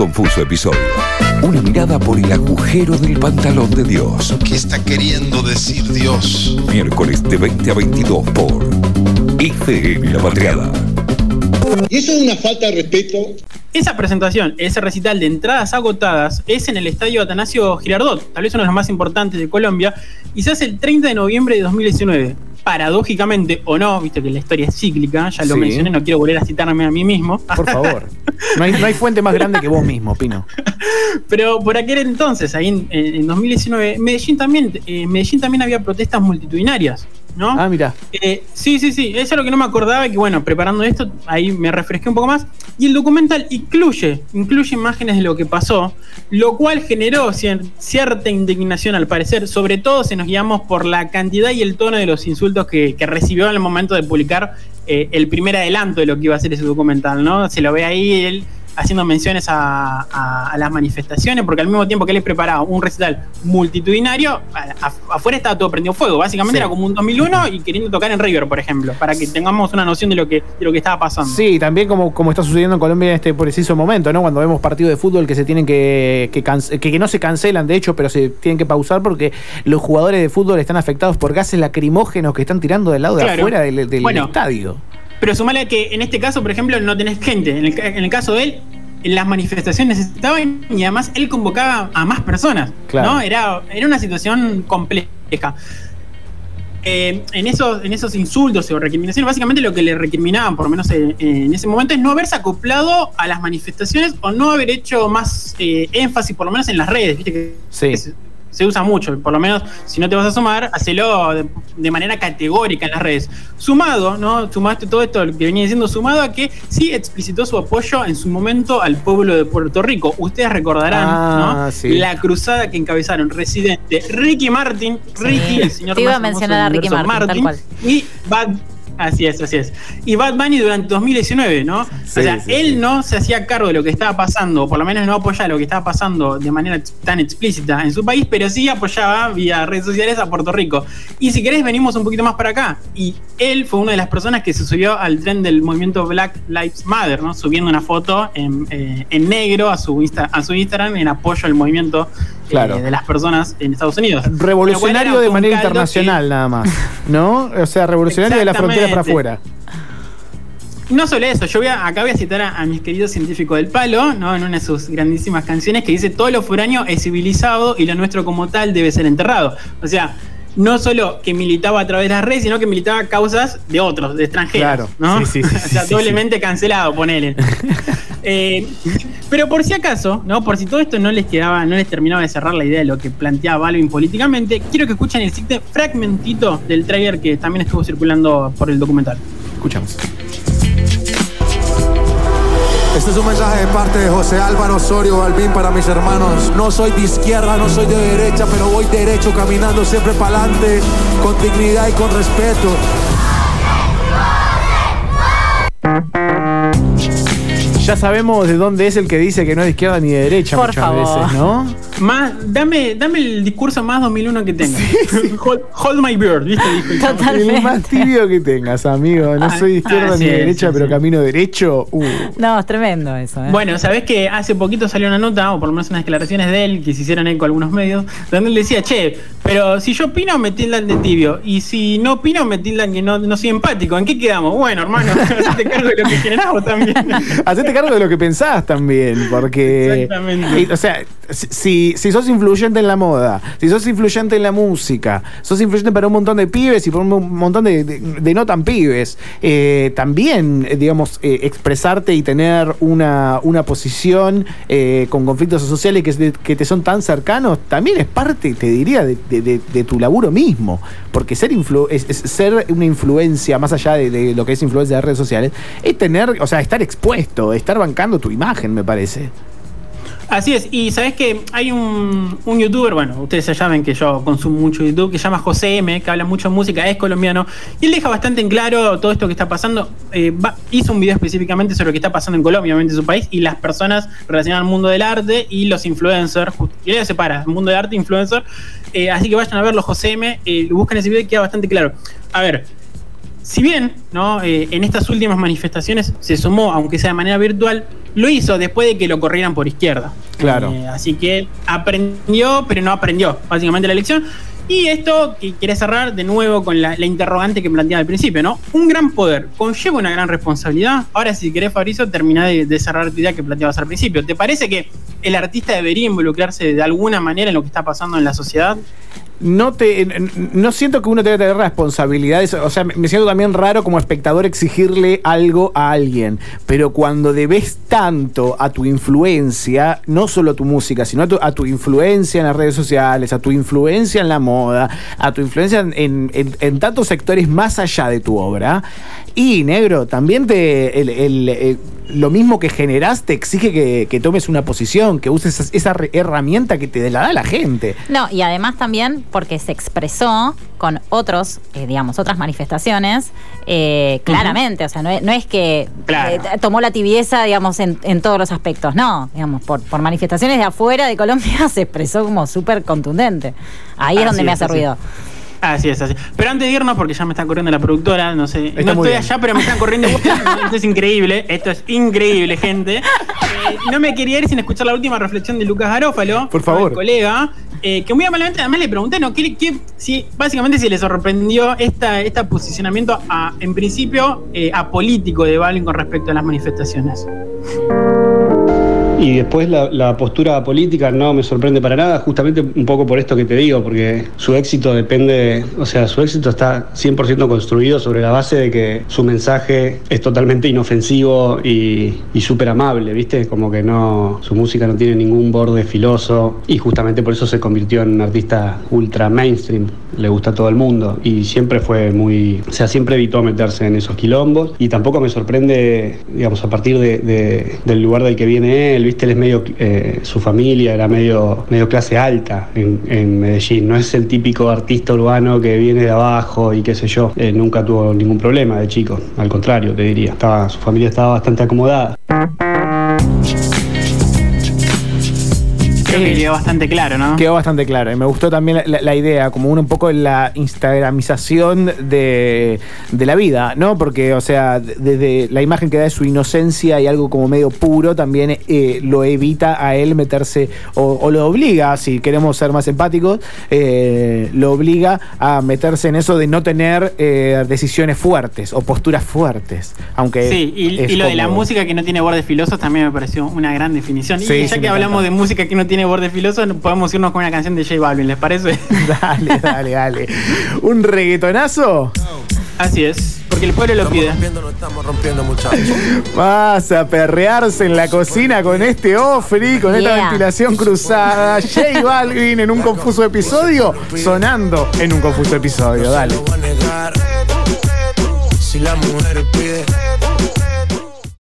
confuso episodio. Una mirada por el agujero del pantalón de Dios. ¿Qué está queriendo decir Dios? Miércoles de 20 a 22 por ICN La Patriada. Y eso es una falta de respeto. Esa presentación, ese recital de entradas agotadas, es en el estadio Atanasio Girardot, tal vez uno de los más importantes de Colombia, y se hace el 30 de noviembre de 2019. Paradójicamente o no, viste que la historia es cíclica, ya lo Sí. mencioné, no quiero volver a citarme a mí mismo. Por favor. No hay, no hay fuente más grande que vos mismo, Pino. Pero por aquel entonces, ahí en, en 2019, Medellín también, eh, en Medellín también había protestas multitudinarias, ¿no? Ah, mira. Eh, sí, sí, sí, eso es lo que no me acordaba que bueno, preparando esto, ahí me refresqué un poco más. Y el documental incluye, incluye imágenes de lo que pasó, lo cual generó cier- cierta indignación al parecer, sobre todo si nos guiamos por la cantidad y el tono de los insultos que, que recibió en el momento de publicar eh, el primer adelanto de lo que iba a ser ese documental, ¿no? Se lo ve ahí él haciendo menciones a, a- a las manifestaciones, porque al mismo tiempo que él preparaba un recital multitudinario, a- afuera estaba todo prendido fuego. Básicamente Sí. era como un 2001 y queriendo tocar en River, por ejemplo, para que tengamos una noción de lo que, de lo que estaba pasando. Sí, también como, como está sucediendo en Colombia en este preciso momento, ¿no? Cuando vemos partidos de fútbol que se tienen que, que, que, que no se cancelan, de hecho, pero se tienen que pausar porque los jugadores de fútbol están afectados por gases lacrimógenos que están tirando del lado de afuera del, del Bueno. estadio. Pero sumale que en este caso, por ejemplo, no tenés gente. En el, en el caso de él, las manifestaciones estaban y además él convocaba a más personas. Claro. ¿no? Era, era una situación compleja. Eh, en, esos, en esos insultos o recriminaciones, básicamente lo que le recriminaban, por lo menos en, en ese momento, es no haberse acoplado a las manifestaciones o no haber hecho más eh, énfasis, por lo menos en las redes. ¿viste? Que Sí. Se usa mucho, por lo menos si no te vas a sumar, hacelo de, de manera categórica en las redes. Sumado, ¿no? Sumaste todo esto que venía diciendo, sumado a que sí explicitó su apoyo en su momento al pueblo de Puerto Rico. Ustedes recordarán, Ah, ¿no? sí. La cruzada que encabezaron Residente, Ricky Martin, Ricky, el señor Te iba más a mencionar a Ricky Martin, tal cual. y Bad Así es, así es. Y Bad Bunny durante 2019, ¿no? Sí, o sea, sí, él sí. no se hacía cargo de lo que estaba pasando, o por lo menos no apoyaba lo que estaba pasando de manera tan explícita en su país, pero sí apoyaba vía redes sociales a Puerto Rico. Y si querés, venimos un poquito más para acá. Y él fue una de las personas que se subió al tren del movimiento Black Lives Matter, ¿no? Subiendo una foto en, eh, en negro a su, Insta- a su Instagram en apoyo al movimiento eh, de las personas en Estados Unidos. Revolucionario de era manera internacional, nada más. ¿No? O sea, revolucionario de la frontera para afuera. No solo eso, yo voy a, acá voy a citar a, a mis queridos científicos del palo, ¿no? En una de sus grandísimas canciones que dice todo lo foráneo es civilizado y lo nuestro como tal debe ser enterrado. O sea, no solo que militaba a través de las redes, sino que militaba causas de otros, de extranjeros. Claro. ¿no? Sí, sí, sí, o sea, doblemente cancelado, ponele. Eh, pero por si acaso, ¿no? Por si todo esto no les quedaba, no les terminaba de cerrar la idea de lo que planteaba Balvin políticamente, quiero que escuchen el siguiente fragmentito del trailer que también estuvo circulando por el documental. Escuchamos. Este es un mensaje de parte de José Álvaro Osorio Balbín para mis hermanos. No soy de izquierda, no soy de derecha, pero voy derecho, caminando siempre para adelante, con dignidad y con respeto. Ya sabemos de dónde es el que dice que no es de izquierda ni de derecha Por muchas favor. veces, ¿no? Más, dame, dame el discurso más 2001 que tengas. Hold, hold my beard, ¿viste? Totalmente. El más tibio que tengas, amigo. No Ah, soy de izquierda ah, ni sí, derecha, sí, pero sí. camino derecho. Uh. No, es tremendo eso, ¿eh? Bueno, sabés que hace poquito salió una nota, o por lo menos unas declaraciones de él, que se hicieron eco a algunos medios, donde él decía, che, pero si yo opino, me tildan de tibio, y si no opino, me tildan que no, no soy empático. ¿En qué quedamos? Bueno, hermano, te cargo de lo que generás vos también. Hacete cargo de lo que pensás también, porque. Exactamente. Eh, O sea, si, si sos influyente en la moda, si sos influyente en la música, sos influyente para un montón de pibes y para un montón de, no tan pibes, eh, también, eh, digamos, eh, expresarte y tener una, una posición eh, con conflictos sociales que, que te son tan cercanos, también es parte, te diría, de, de- tu laburo mismo. Porque ser, influ- es, es ser una influencia, más allá de lo que es influencia de redes sociales, es tener, o sea, estar expuesto, estar bancando tu imagen, me parece. Así es, y sabés que hay un, un youtuber, bueno, ustedes ya saben que yo consumo mucho YouTube, que se llama José M, que habla mucho de música, es colombiano, y él deja bastante en claro todo esto que está pasando. Eh, va- hizo un video específicamente sobre lo que está pasando en Colombia, obviamente en su país, y las personas relacionadas al mundo del arte y los influencers. Just- Y él separa, mundo de arte influencer. Eh, así que vayan a verlo, José M, eh, busquen ese video y queda bastante claro. A ver, si bien ¿no? Eh, en estas últimas manifestaciones se sumó, aunque sea de manera virtual, lo hizo después de que lo corrieran por izquierda. Claro. Eh, así que aprendió, pero no aprendió básicamente la elección. Y esto que quiere cerrar de nuevo con la, la interrogante que planteaba al principio, ¿no? Un gran poder conlleva una gran responsabilidad. Ahora, si querés, Fabrizio, terminá de, de cerrar tu idea que planteabas al principio. ¿Te parece que el artista debería involucrarse de alguna manera en lo que está pasando en la sociedad? no te no siento que uno tenga que tener responsabilidades, o sea, me siento también raro como espectador exigirle algo a alguien, pero cuando debes tanto a tu influencia, no solo a tu música, sino a tu, a tu influencia en las redes sociales, a tu influencia en la moda, a tu influencia en, tantos sectores más allá de tu obra, y negro, también te el- el- lo mismo que generás te exige que tomes una posición, que uses esa, herramienta que te la da la gente. No, y además también porque se expresó con otros, eh, digamos, otras manifestaciones, eh, claramente. O sea, no es, no es que Claro. eh, tomó la tibieza, digamos, en, en todos los aspectos. No, digamos, por, por manifestaciones de afuera de Colombia se expresó como súper contundente. Ahí es Así donde me hace así ruido. Así es, así. Pero antes de irnos, porque ya me está corriendo la productora, no sé, Está no estoy bien. allá, pero me están corriendo. esto es increíble, esto es increíble, gente. Eh, no me quería ir sin escuchar la última reflexión de Lucas Garófalo, Por favor. colega, eh, que muy amablemente además le pregunté, ¿no? ¿Qué, qué- si, básicamente si le sorprendió esta, este posicionamiento, a, en principio, eh, apolítico de Balvin con respecto a las manifestaciones. Y después la, la postura política no me sorprende para nada, justamente un poco por esto que te digo, porque su éxito depende, o sea, su éxito está 100% construido sobre la base de que su mensaje es totalmente inofensivo y, y súper amable, ¿viste? Como que no, su música no tiene ningún borde filoso y justamente por eso se convirtió en un artista ultra mainstream, le gusta a todo el mundo y siempre fue muy, o sea, siempre evitó meterse en esos quilombos y tampoco me sorprende, digamos, a partir de- de- del lugar del que viene él, viste, él es medio, eh, su familia era medio, medio clase alta en, Medellín, no es el típico artista urbano que viene de abajo y qué sé yo, Eh, nunca tuvo ningún problema de chico, al contrario, te diría, estaba, su familia estaba bastante acomodada. Creo que quedó bastante claro, ¿no? Quedó bastante claro. Y me gustó también la, la- la idea, como una, un poco la instagramización de, de la vida, ¿no? Porque, o sea, de- desde la imagen que da de su inocencia y algo como medio puro, también eh, lo evita a él meterse, o, o lo obliga, si queremos ser más empáticos, eh, lo obliga a meterse en eso de no tener eh, decisiones fuertes o posturas fuertes. Aunque Sí, y, lo de la música que no tiene bordes filosos también me pareció una gran definición. Sí, y ya sí, que hablamos encanta. de música que no tiene bordes filosos, podemos irnos con una canción de J Balvin, ¿les parece? Dale, dale, dale. ¿Un reggaetonazo? Así es, porque el pueblo lo Estamos pide. rompiendo, no estamos rompiendo, muchachos. Vas a perrearse en la cocina con este Ofri, con esta Yeah. ventilación cruzada. J Balvin en un confuso episodio, sonando en un confuso episodio. Dale. Negar. Si la mujer pide,